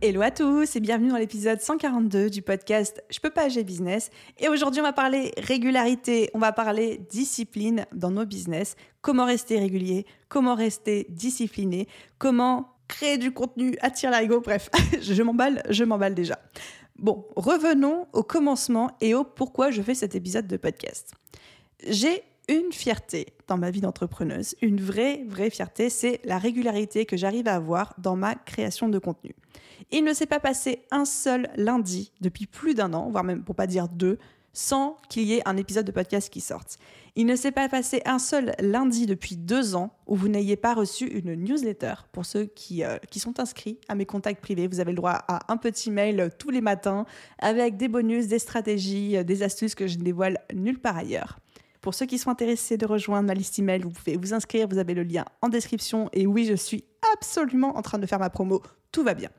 Hello à tous et bienvenue dans l'épisode 142 du podcast Je peux pas agir business. Et aujourd'hui, on va parler régularité, on va parler discipline dans nos business, comment rester régulier, comment rester discipliné, comment créer du contenu, attirer l'ego, bref, je m'emballe, je m'emballe déjà. Bon, revenons au commencement et au pourquoi je fais cet épisode de podcast. J'ai une fierté dans ma vie d'entrepreneuse, une vraie, vraie fierté, c'est la régularité que j'arrive à avoir dans ma création de contenu. Il ne s'est pas passé un seul lundi depuis plus d'un an, voire même pour pas dire deux, sans qu'il y ait un épisode de podcast qui sorte. Il ne s'est pas passé un seul lundi depuis deux ans où vous n'ayez pas reçu une newsletter. Pour ceux qui, euh, qui sont inscrits à mes contacts privés, vous avez le droit à un petit mail tous les matins avec des bonus, des stratégies, des astuces que je ne dévoile nulle part ailleurs. Pour ceux qui sont intéressés de rejoindre ma liste email, vous pouvez vous inscrire, vous avez le lien en description. Et oui, je suis absolument en train de faire ma promo, tout va bien.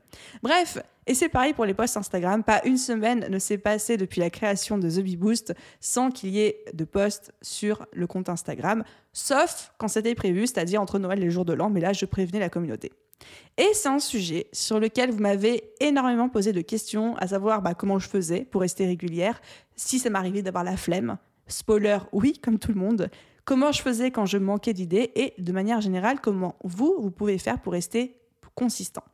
Bref, et c'est pareil pour les posts Instagram, pas une semaine ne s'est passée depuis la création de The Bee Boost sans qu'il y ait de posts sur le compte Instagram, sauf quand c'était prévu, c'est-à-dire entre Noël et le jour de l'an, mais là je prévenais la communauté. Et c'est un sujet sur lequel vous m'avez énormément posé de questions, à savoir bah, comment je faisais pour rester régulière, si ça m'arrivait d'avoir la flemme, Spoiler, oui, comme tout le monde. Comment je faisais quand je manquais d'idées et de manière générale, comment vous, vous pouvez faire pour rester consistant.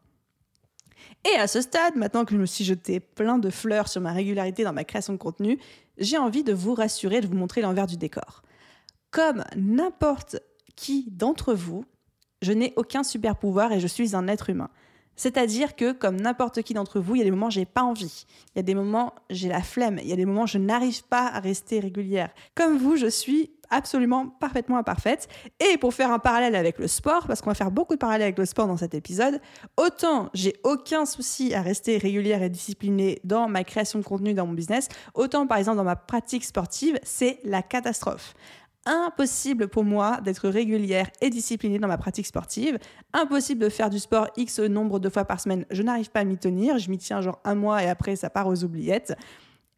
Et à ce stade, maintenant que je me suis jeté plein de fleurs sur ma régularité dans ma création de contenu, j'ai envie de vous rassurer, de vous montrer l'envers du décor. Comme n'importe qui d'entre vous, je n'ai aucun super pouvoir et je suis un être humain. C'est-à-dire que, comme n'importe qui d'entre vous, il y a des moments où j'ai pas envie. Il y a des moments j'ai la flemme. Il y a des moments où je n'arrive pas à rester régulière. Comme vous, je suis absolument parfaitement imparfaite. Et pour faire un parallèle avec le sport, parce qu'on va faire beaucoup de parallèles avec le sport dans cet épisode, autant j'ai aucun souci à rester régulière et disciplinée dans ma création de contenu dans mon business, autant par exemple dans ma pratique sportive, c'est la catastrophe impossible pour moi d'être régulière et disciplinée dans ma pratique sportive. Impossible de faire du sport X nombre de fois par semaine. Je n'arrive pas à m'y tenir. Je m'y tiens genre un mois et après ça part aux oubliettes.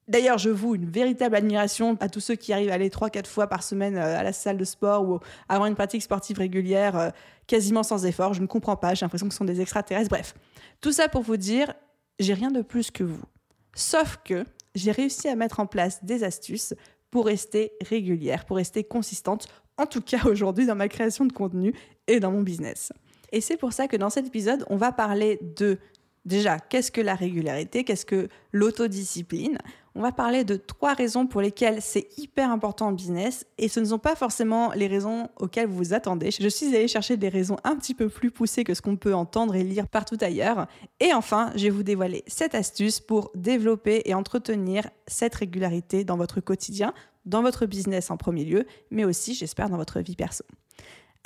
D'ailleurs, je voue une véritable admiration à tous ceux qui arrivent à aller 3-4 fois par semaine euh, à la salle de sport ou avoir une pratique sportive régulière euh, quasiment sans effort. Je ne comprends pas, j'ai l'impression que ce sont des extraterrestres. Bref, tout ça pour vous dire, j'ai rien de plus que vous. Sauf que j'ai réussi à mettre en place des astuces pour rester régulière, pour rester consistante, en tout cas aujourd'hui dans ma création de contenu et dans mon business. Et c'est pour ça que dans cet épisode, on va parler de déjà qu'est-ce que la régularité, qu'est-ce que l'autodiscipline, on va parler de trois raisons pour lesquelles c'est hyper important en business et ce ne sont pas forcément les raisons auxquelles vous vous attendez. Je suis allée chercher des raisons un petit peu plus poussées que ce qu'on peut entendre et lire partout ailleurs. Et enfin, je vais vous dévoiler cette astuce pour développer et entretenir cette régularité dans votre quotidien, dans votre business en premier lieu, mais aussi, j'espère, dans votre vie perso.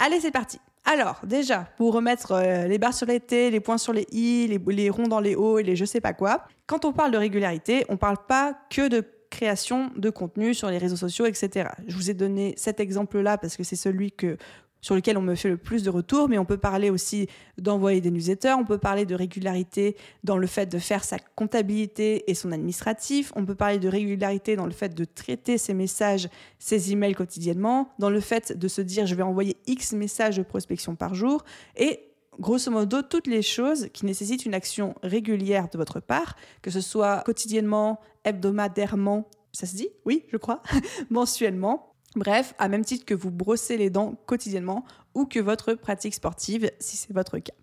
Allez, c'est parti. Alors, déjà, pour remettre euh, les barres sur les T, les points sur les I, les, ronds dans les O et les je sais pas quoi, quand on parle de régularité, on parle pas que de création de contenu sur les réseaux sociaux, etc. Je vous ai donné cet exemple-là parce que c'est celui que sur lequel on me fait le plus de retours, mais on peut parler aussi d'envoyer des newsletters, on peut parler de régularité dans le fait de faire sa comptabilité et son administratif, on peut parler de régularité dans le fait de traiter ses messages, ses emails quotidiennement, dans le fait de se dire je vais envoyer X messages de prospection par jour, et grosso modo toutes les choses qui nécessitent une action régulière de votre part, que ce soit quotidiennement, hebdomadairement, ça se dit? Oui, je crois, mensuellement Bref, à même titre que vous brossez les dents quotidiennement ou que votre pratique sportive, si c'est votre cas.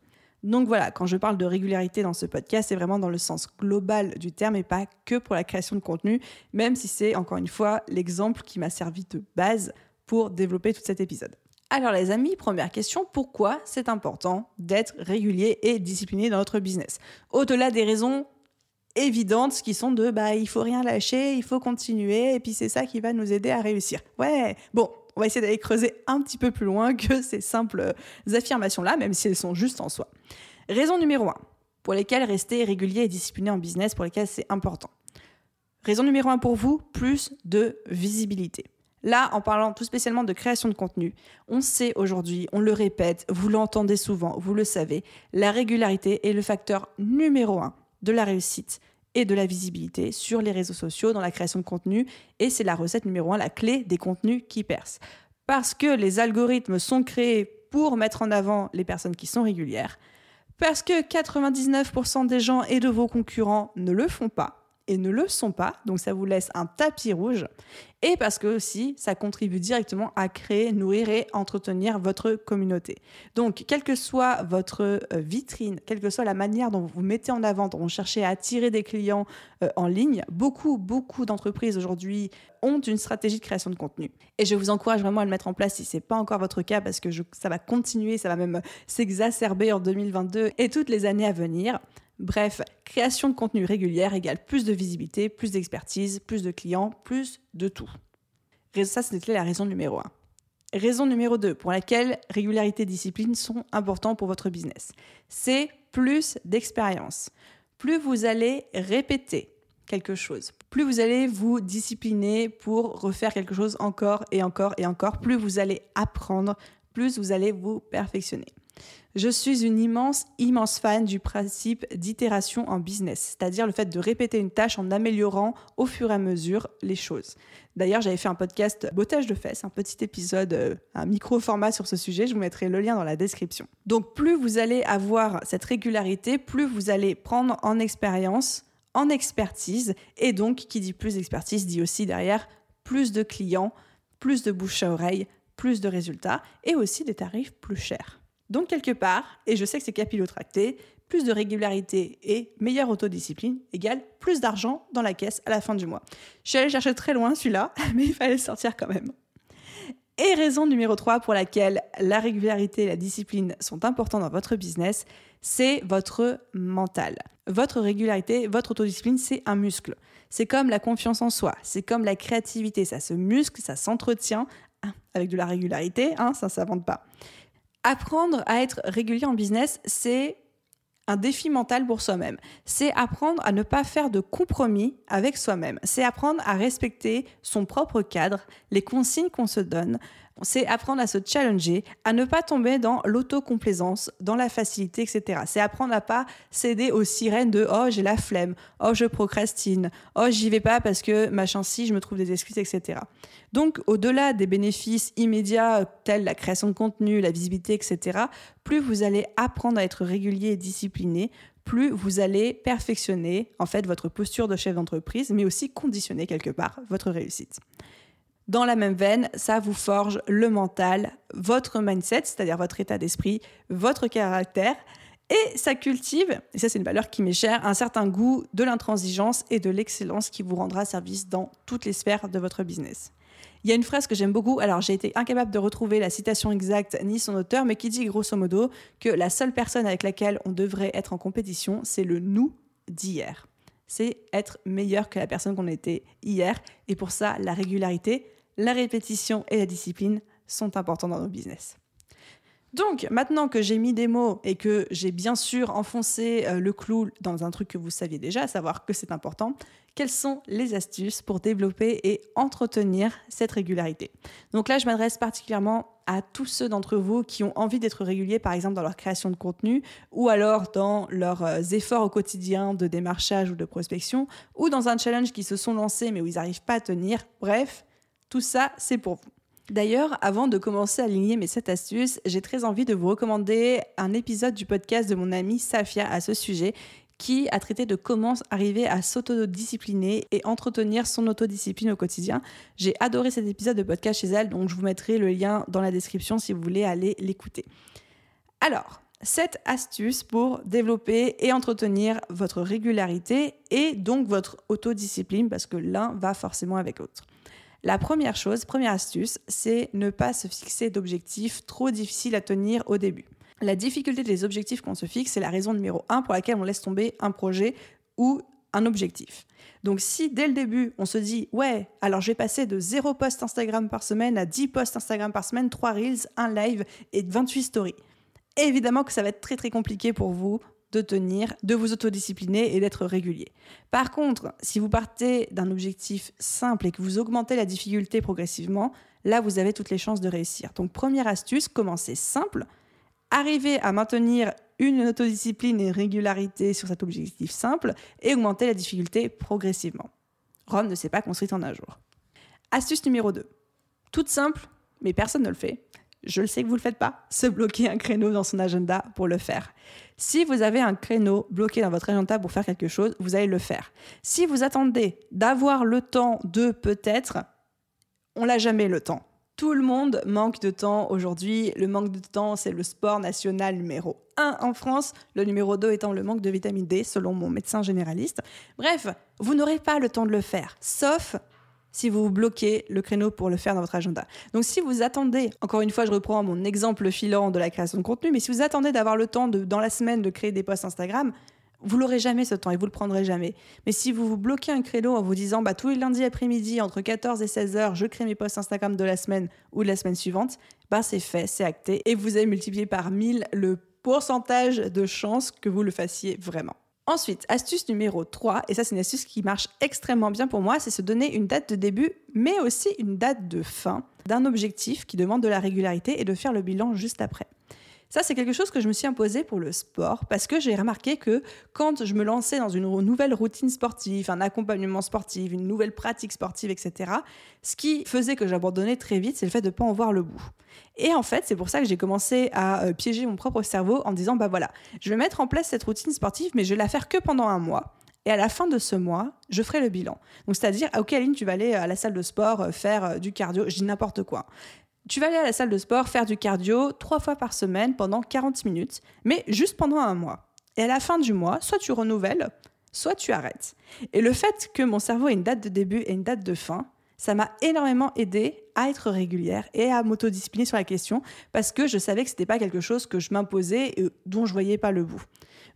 Donc voilà, quand je parle de régularité dans ce podcast, c'est vraiment dans le sens global du terme et pas que pour la création de contenu, même si c'est encore une fois l'exemple qui m'a servi de base pour développer tout cet épisode. Alors les amis, première question, pourquoi c'est important d'être régulier et discipliné dans notre business? Au-delà des raisons évidentes qui sont de bah il faut rien lâcher, il faut continuer et puis c'est ça qui va nous aider à réussir. Ouais, bon, on va essayer d'aller creuser un petit peu plus loin que ces simples affirmations là, même si elles sont justes en soi. Raison numéro 1 pour lesquelles rester régulier et discipliné en business, pour lesquelles c'est important. Raison numéro un pour vous, plus de visibilité. Là, en parlant tout spécialement de création de contenu, on sait aujourd'hui, on le répète, vous l'entendez souvent, vous le savez, la régularité est le facteur numéro un de la réussite et de la visibilité sur les réseaux sociaux dans la création de contenu et c'est la recette numéro un, la clé des contenus qui percent. Parce que les algorithmes sont créés pour mettre en avant les personnes qui sont régulières, parce que 99% des gens et de vos concurrents ne le font pas, et ne le sont pas, donc ça vous laisse un tapis rouge, et parce que aussi ça contribue directement à créer, nourrir et entretenir votre communauté. Donc, quelle que soit votre euh, vitrine, quelle que soit la manière dont vous vous mettez en avant, dont vous cherchez à attirer des clients euh, en ligne, beaucoup, beaucoup d'entreprises aujourd'hui ont une stratégie de création de contenu. Et je vous encourage vraiment à le mettre en place si ce n'est pas encore votre cas, parce que ça va continuer, ça va même s'exacerber en 2022 et toutes les années à venir. Bref, création de contenu régulière égale plus de visibilité, plus d'expertise, plus de clients, plus de tout. Ça, c'était la raison numéro 1. Raison numéro 2 pour laquelle régularité et discipline sont importants pour votre business. C'est plus d'expérience. Plus vous allez répéter quelque chose, plus vous allez vous discipliner pour refaire quelque chose encore et encore et encore, plus vous allez apprendre, plus vous allez vous perfectionner. Je suis une immense, immense fan du principe d'itération en business, c'est-à-dire le fait de répéter une tâche en améliorant au fur et à mesure les choses. D'ailleurs, j'avais fait un podcast bottage de fesses, un petit épisode, euh, un micro-format sur ce sujet, je vous mettrai le lien dans la description. Donc plus vous allez avoir cette régularité, plus vous allez prendre en expérience, en expertise, et donc qui dit plus d'expertise dit aussi derrière plus de clients, plus de bouche à oreille, plus de résultats, et aussi des tarifs plus chers. Donc quelque part, et je sais que c'est capillotracté, plus de régularité et meilleure autodiscipline égale plus d'argent dans la caisse à la fin du mois. Je suis allée chercher très loin celui-là, mais il fallait le sortir quand même. Et raison numéro 3 pour laquelle la régularité et la discipline sont importants dans votre business, c'est votre mental. Votre régularité, votre autodiscipline, c'est un muscle. C'est comme la confiance en soi, c'est comme la créativité, ça se muscle, ça s'entretient hein, avec de la régularité, hein, ça ne s'invente pas. Apprendre à être régulier en business, c'est un défi mental pour soi-même. C'est apprendre à ne pas faire de compromis avec soi-même. C'est apprendre à respecter son propre cadre, les consignes qu'on se donne, c'est apprendre à se challenger, à ne pas tomber dans l'autocomplaisance, dans la facilité, etc. C'est apprendre à pas céder aux sirènes de oh j'ai la flemme, oh je procrastine, oh j'y vais pas parce que machin si je me trouve des excuses, etc. Donc au-delà des bénéfices immédiats tels la création de contenu, la visibilité, etc. Plus vous allez apprendre à être régulier et discipliné, plus vous allez perfectionner en fait votre posture de chef d'entreprise, mais aussi conditionner quelque part votre réussite. Dans la même veine, ça vous forge le mental, votre mindset, c'est-à-dire votre état d'esprit, votre caractère, et ça cultive, et ça c'est une valeur qui m'est chère, un certain goût de l'intransigeance et de l'excellence qui vous rendra service dans toutes les sphères de votre business. Il y a une phrase que j'aime beaucoup, alors j'ai été incapable de retrouver la citation exacte ni son auteur, mais qui dit grosso modo que la seule personne avec laquelle on devrait être en compétition, c'est le nous d'hier. C'est être meilleur que la personne qu'on était hier, et pour ça, la régularité, la répétition et la discipline sont importants dans nos business. Donc, maintenant que j'ai mis des mots et que j'ai bien sûr enfoncé euh, le clou dans un truc que vous saviez déjà, à savoir que c'est important, quelles sont les astuces pour développer et entretenir cette régularité? Donc là, je m'adresse particulièrement à tous ceux d'entre vous qui ont envie d'être réguliers, par exemple dans leur création de contenu, ou alors dans leurs euh, efforts au quotidien de démarchage ou de prospection, ou dans un challenge qui se sont lancés mais où ils n'arrivent pas à tenir. Bref, tout ça, c'est pour vous. D'ailleurs, avant de commencer à aligner mes 7 astuces, j'ai très envie de vous recommander un épisode du podcast de mon amie Safia à ce sujet qui a traité de comment arriver à s'autodiscipliner et entretenir son autodiscipline au quotidien. J'ai adoré cet épisode de podcast chez elle, donc je vous mettrai le lien dans la description si vous voulez aller l'écouter. Alors, 7 astuces pour développer et entretenir votre régularité et donc votre autodiscipline parce que l'un va forcément avec l'autre. La première chose, première astuce, c'est ne pas se fixer d'objectifs trop difficiles à tenir au début. La difficulté des objectifs qu'on se fixe, c'est la raison numéro un pour laquelle on laisse tomber un projet ou un objectif. Donc si dès le début, on se dit, ouais, alors je vais passer de 0 post Instagram par semaine à 10 posts Instagram par semaine, 3 reels, un live et 28 stories. Évidemment que ça va être très très compliqué pour vous de tenir, de vous autodiscipliner et d'être régulier. Par contre, si vous partez d'un objectif simple et que vous augmentez la difficulté progressivement, là, vous avez toutes les chances de réussir. Donc, première astuce, commencez simple, arrivez à maintenir une autodiscipline et régularité sur cet objectif simple et augmenter la difficulté progressivement. Rome ne s'est pas construite en un jour. Astuce numéro 2. Toute simple, mais personne ne le fait je le sais que vous ne le faites pas, se bloquer un créneau dans son agenda pour le faire. Si vous avez un créneau bloqué dans votre agenda pour faire quelque chose, vous allez le faire. Si vous attendez d'avoir le temps de peut-être, on l'a jamais le temps. Tout le monde manque de temps aujourd'hui. Le manque de temps, c'est le sport national numéro 1 en France, le numéro 2 étant le manque de vitamine D, selon mon médecin généraliste. Bref, vous n'aurez pas le temps de le faire, sauf si vous bloquez le créneau pour le faire dans votre agenda. Donc si vous attendez, encore une fois je reprends mon exemple filant de la création de contenu, mais si vous attendez d'avoir le temps de, dans la semaine de créer des posts Instagram, vous l'aurez jamais ce temps et vous le prendrez jamais. Mais si vous vous bloquez un créneau en vous disant bah, tous les lundis après-midi entre 14 et 16 heures, je crée mes posts Instagram de la semaine ou de la semaine suivante, bah c'est fait, c'est acté et vous avez multiplié par 1000 le pourcentage de chances que vous le fassiez vraiment. Ensuite, astuce numéro 3, et ça c'est une astuce qui marche extrêmement bien pour moi, c'est se donner une date de début, mais aussi une date de fin d'un objectif qui demande de la régularité et de faire le bilan juste après. Ça, c'est quelque chose que je me suis imposé pour le sport parce que j'ai remarqué que quand je me lançais dans une nouvelle routine sportive, un accompagnement sportif, une nouvelle pratique sportive, etc., ce qui faisait que j'abandonnais très vite, c'est le fait de ne pas en voir le bout. Et en fait, c'est pour ça que j'ai commencé à euh, piéger mon propre cerveau en disant, bah voilà, je vais mettre en place cette routine sportive, mais je vais la faire que pendant un mois. Et à la fin de ce mois, je ferai le bilan. Donc, c'est-à-dire, ok, Aline, tu vas aller à la salle de sport euh, faire euh, du cardio, je dis n'importe quoi. Tu vas aller à la salle de sport faire du cardio trois fois par semaine pendant 40 minutes, mais juste pendant un mois. Et à la fin du mois, soit tu renouvelles, soit tu arrêtes. Et le fait que mon cerveau ait une date de début et une date de fin, ça m'a énormément aidé à être régulière et à m'autodiscipliner sur la question parce que je savais que ce n'était pas quelque chose que je m'imposais et dont je voyais pas le bout.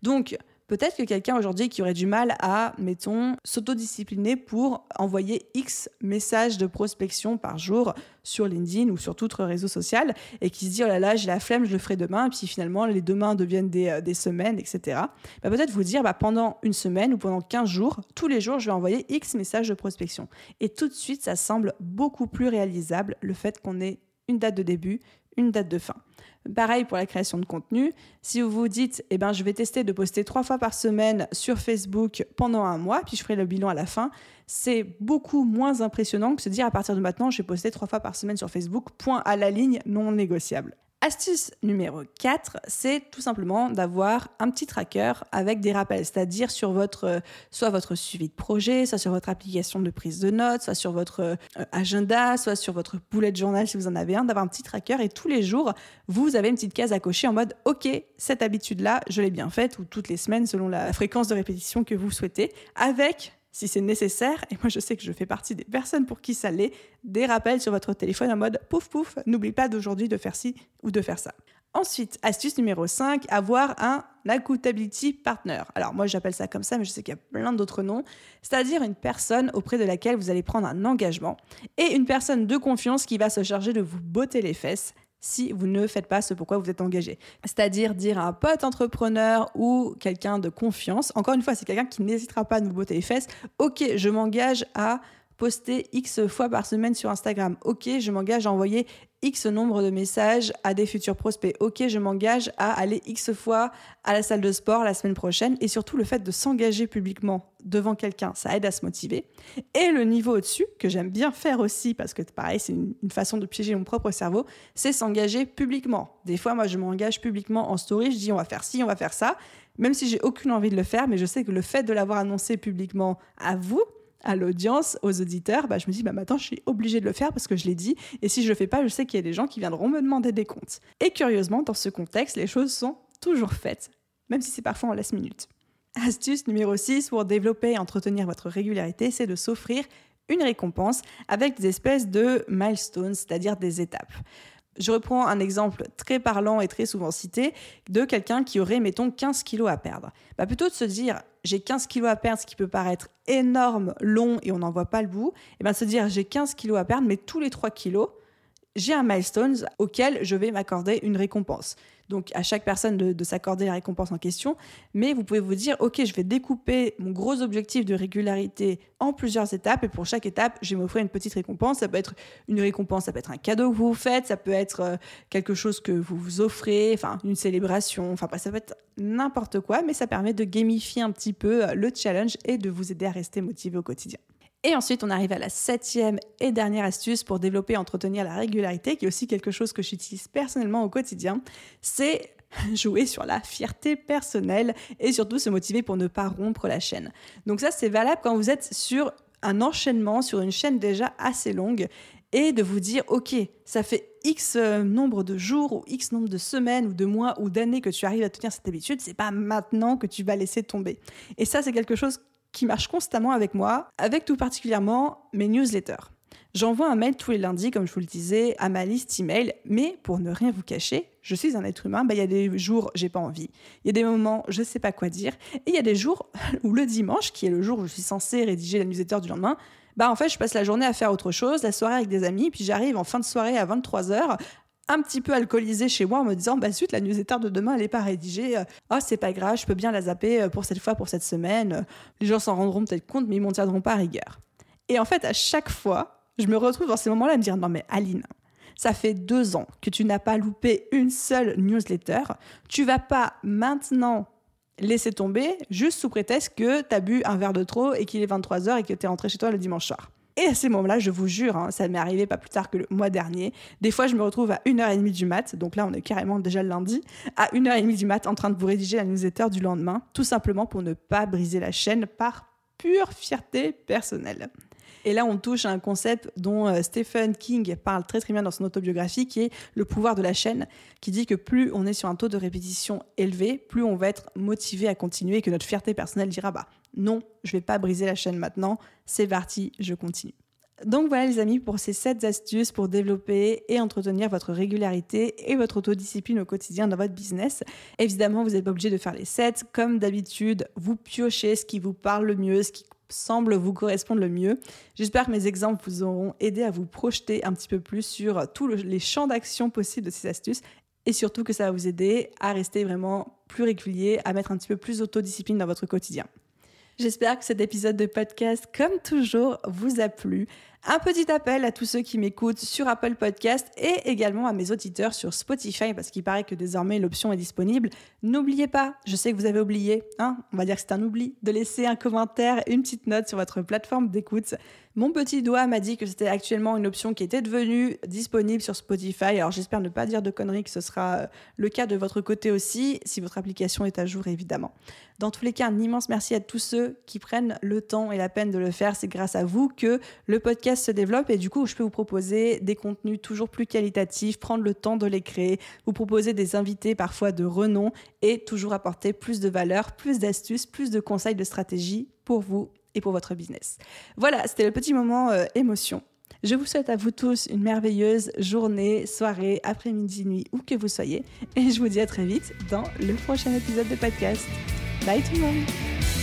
Donc, Peut-être que quelqu'un aujourd'hui qui aurait du mal à, mettons, s'autodiscipliner pour envoyer X messages de prospection par jour sur LinkedIn ou sur tout autre réseau social et qui se dit oh là là, j'ai la flemme, je le ferai demain, et puis finalement les demain deviennent des, euh, semaines, etc. Bah, peut-être vous dire bah, pendant une semaine ou pendant 15 jours, tous les jours, je vais envoyer X messages de prospection. Et tout de suite, ça semble beaucoup plus réalisable le fait qu'on ait une date de début, une date de fin. Pareil pour la création de contenu. Si vous vous dites, eh ben, je vais tester de poster trois fois par semaine sur Facebook pendant un mois, puis je ferai le bilan à la fin, c'est beaucoup moins impressionnant que se dire à partir de maintenant, je vais poster trois fois par semaine sur Facebook, point à la ligne non négociable. Astuce numéro 4, c'est tout simplement d'avoir un petit tracker avec des rappels, c'est-à-dire sur votre, soit votre suivi de projet, soit sur votre application de prise de notes, soit sur votre euh, agenda, soit sur votre bullet journal si vous en avez un, d'avoir un petit tracker et tous les jours, vous avez une petite case à cocher en mode OK, cette habitude-là, je l'ai bien faite ou toutes les semaines selon la fréquence de répétition que vous souhaitez, avec si c'est nécessaire, et moi je sais que je fais partie des personnes pour qui ça l'est, des rappels sur votre téléphone en mode pouf pouf, n'oublie pas d'aujourd'hui de faire ci ou de faire ça. Ensuite, astuce numéro 5, avoir un accountability partner. Alors moi j'appelle ça comme ça, mais je sais qu'il y a plein d'autres noms. C'est-à-dire une personne auprès de laquelle vous allez prendre un engagement et une personne de confiance qui va se charger de vous botter les fesses si vous ne faites pas ce pourquoi vous êtes engagé. C'est-à-dire dire à un pote entrepreneur ou quelqu'un de confiance, encore une fois, c'est quelqu'un qui n'hésitera pas à nous botter les fesses, ok, je m'engage à poster X fois par semaine sur Instagram. Ok, je m'engage à envoyer X nombre de messages à des futurs prospects. Ok, je m'engage à aller X fois à la salle de sport la semaine prochaine. Et surtout, le fait de s'engager publiquement devant quelqu'un, ça aide à se motiver. Et le niveau au-dessus, que j'aime bien faire aussi, parce que pareil, c'est une, façon de piéger mon propre cerveau, c'est s'engager publiquement. Des fois, moi, je m'engage publiquement en story, je dis on va faire ci, on va faire ça, même si j'ai aucune envie de le faire, mais je sais que le fait de l'avoir annoncé publiquement à vous, à l'audience, aux auditeurs, bah, je me dis, bah, maintenant, je suis obligée de le faire parce que je l'ai dit. Et si je le fais pas, je sais qu'il y a des gens qui viendront me demander des comptes. Et curieusement, dans ce contexte, les choses sont toujours faites, même si c'est parfois en laisse minute. Astuce numéro 6 pour développer et entretenir votre régularité, c'est de s'offrir une récompense avec des espèces de milestones, c'est-à-dire des étapes. Je reprends un exemple très parlant et très souvent cité de quelqu'un qui aurait, mettons, 15 kilos à perdre. Bah, plutôt de se dire, j'ai 15 kilos à perdre, ce qui peut paraître énorme, long et on n'en voit pas le bout, et bien se dire, j'ai 15 kilos à perdre, mais tous les 3 kilos, j'ai un milestone auquel je vais m'accorder une récompense. Donc à chaque personne de, s'accorder la récompense en question, mais vous pouvez vous dire, ok, je vais découper mon gros objectif de régularité en plusieurs étapes, et pour chaque étape, je vais m'offrir une petite récompense. Ça peut être une récompense, ça peut être un cadeau que vous faites, ça peut être euh, quelque chose que vous vous offrez, une célébration, enfin ça peut être n'importe quoi, mais ça permet de gamifier un petit peu euh, le challenge et de vous aider à rester motivé au quotidien. Et ensuite, on arrive à la septième et dernière astuce pour développer et entretenir la régularité, qui est aussi quelque chose que j'utilise personnellement au quotidien. C'est jouer sur la fierté personnelle et surtout se motiver pour ne pas rompre la chaîne. Donc ça, c'est valable quand vous êtes sur un enchaînement, sur une chaîne déjà assez longue et de vous dire, OK, ça fait X euh, nombre de jours ou X nombre de semaines ou de mois ou d'années que tu arrives à tenir cette habitude, c'est pas maintenant que tu vas laisser tomber. Et ça, c'est quelque chose qui marche constamment avec moi, avec tout particulièrement mes newsletters. J'envoie un mail tous les lundis, comme je vous le disais, à ma liste email, mais pour ne rien vous cacher, je suis un être humain, bah, il y a des jours j'ai pas envie, il y a des moments je sais pas quoi dire, et il y a des jours où le dimanche, qui est le jour où je suis censée rédiger la newsletter du lendemain, bah en fait je passe la journée à faire autre chose, la soirée avec des amis, puis j'arrive en fin de soirée à 23h un petit peu alcoolisé chez moi en me disant bah zut la newsletter de demain elle est pas rédigée. Oh c'est pas grave je peux bien la zapper euh, pour cette fois pour cette semaine. Les gens s'en rendront peut-être compte mais ils m'en tiendront pas à rigueur. Et en fait à chaque fois je me retrouve dans ces moments-là à me dire non mais Aline ça fait deux ans que tu n'as pas loupé une seule newsletter. Tu vas pas maintenant laisser tomber juste sous prétexte que tu as bu un verre de trop et qu'il est 23h et que tu es rentré chez toi le dimanche soir et à ces moments-là, je vous jure, hein, ça m'est arrivé pas plus tard que le mois dernier. Des fois, je me retrouve à 1h30 du mat, donc là, on est carrément déjà le lundi, à 1h30 du mat en train de vous rédiger la newsletter du lendemain, tout simplement pour ne pas briser la chaîne par pure fierté personnelle. Et là, on touche à un concept dont euh, Stephen King parle très très bien dans son autobiographie, qui est le pouvoir de la chaîne, qui dit que plus on est sur un taux de répétition élevé, plus on va être motivé à continuer et que notre fierté personnelle dira bah non, je vais pas briser la chaîne maintenant, c'est parti, je continue. Donc voilà les amis pour ces 7 astuces pour développer et entretenir votre régularité et votre autodiscipline au quotidien dans votre business. Évidemment, vous n'êtes pas obligé de faire les 7. Comme d'habitude, vous piochez ce qui vous parle le mieux, ce qui semble vous correspondre le mieux. J'espère que mes exemples vous auront aidé à vous projeter un petit peu plus sur tous les champs d'action possibles de ces astuces et surtout que ça va vous aider à rester vraiment plus régulier, à mettre un petit peu plus d'autodiscipline dans votre quotidien. J'espère que cet épisode de podcast, comme toujours, vous a plu. Un petit appel à tous ceux qui m'écoutent sur Apple Podcast et également à mes auditeurs sur Spotify parce qu'il paraît que désormais l'option est disponible. N'oubliez pas, je sais que vous avez oublié, hein, on va dire que c'est un oubli, de laisser un commentaire, une petite note sur votre plateforme d'écoute. Mon petit doigt m'a dit que c'était actuellement une option qui était devenue disponible sur Spotify. Alors j'espère ne pas dire de conneries que ce sera euh, le cas de votre côté aussi, si votre application est à jour évidemment. Dans tous les cas, un immense merci à tous ceux qui prennent le temps et la peine de le faire. C'est grâce à vous que le se développe et du coup, je peux vous proposer des contenus toujours plus qualitatifs, prendre le temps de les créer, vous proposer des invités parfois de renom et toujours apporter plus de valeur, plus d'astuces, plus de conseils de stratégie pour vous et pour votre business. Voilà, c'était le petit moment euh, émotion. Je vous souhaite à vous tous une merveilleuse journée, soirée, après-midi, nuit, où que vous soyez. Et je vous dis à très vite dans le prochain épisode de podcast. Bye tout le monde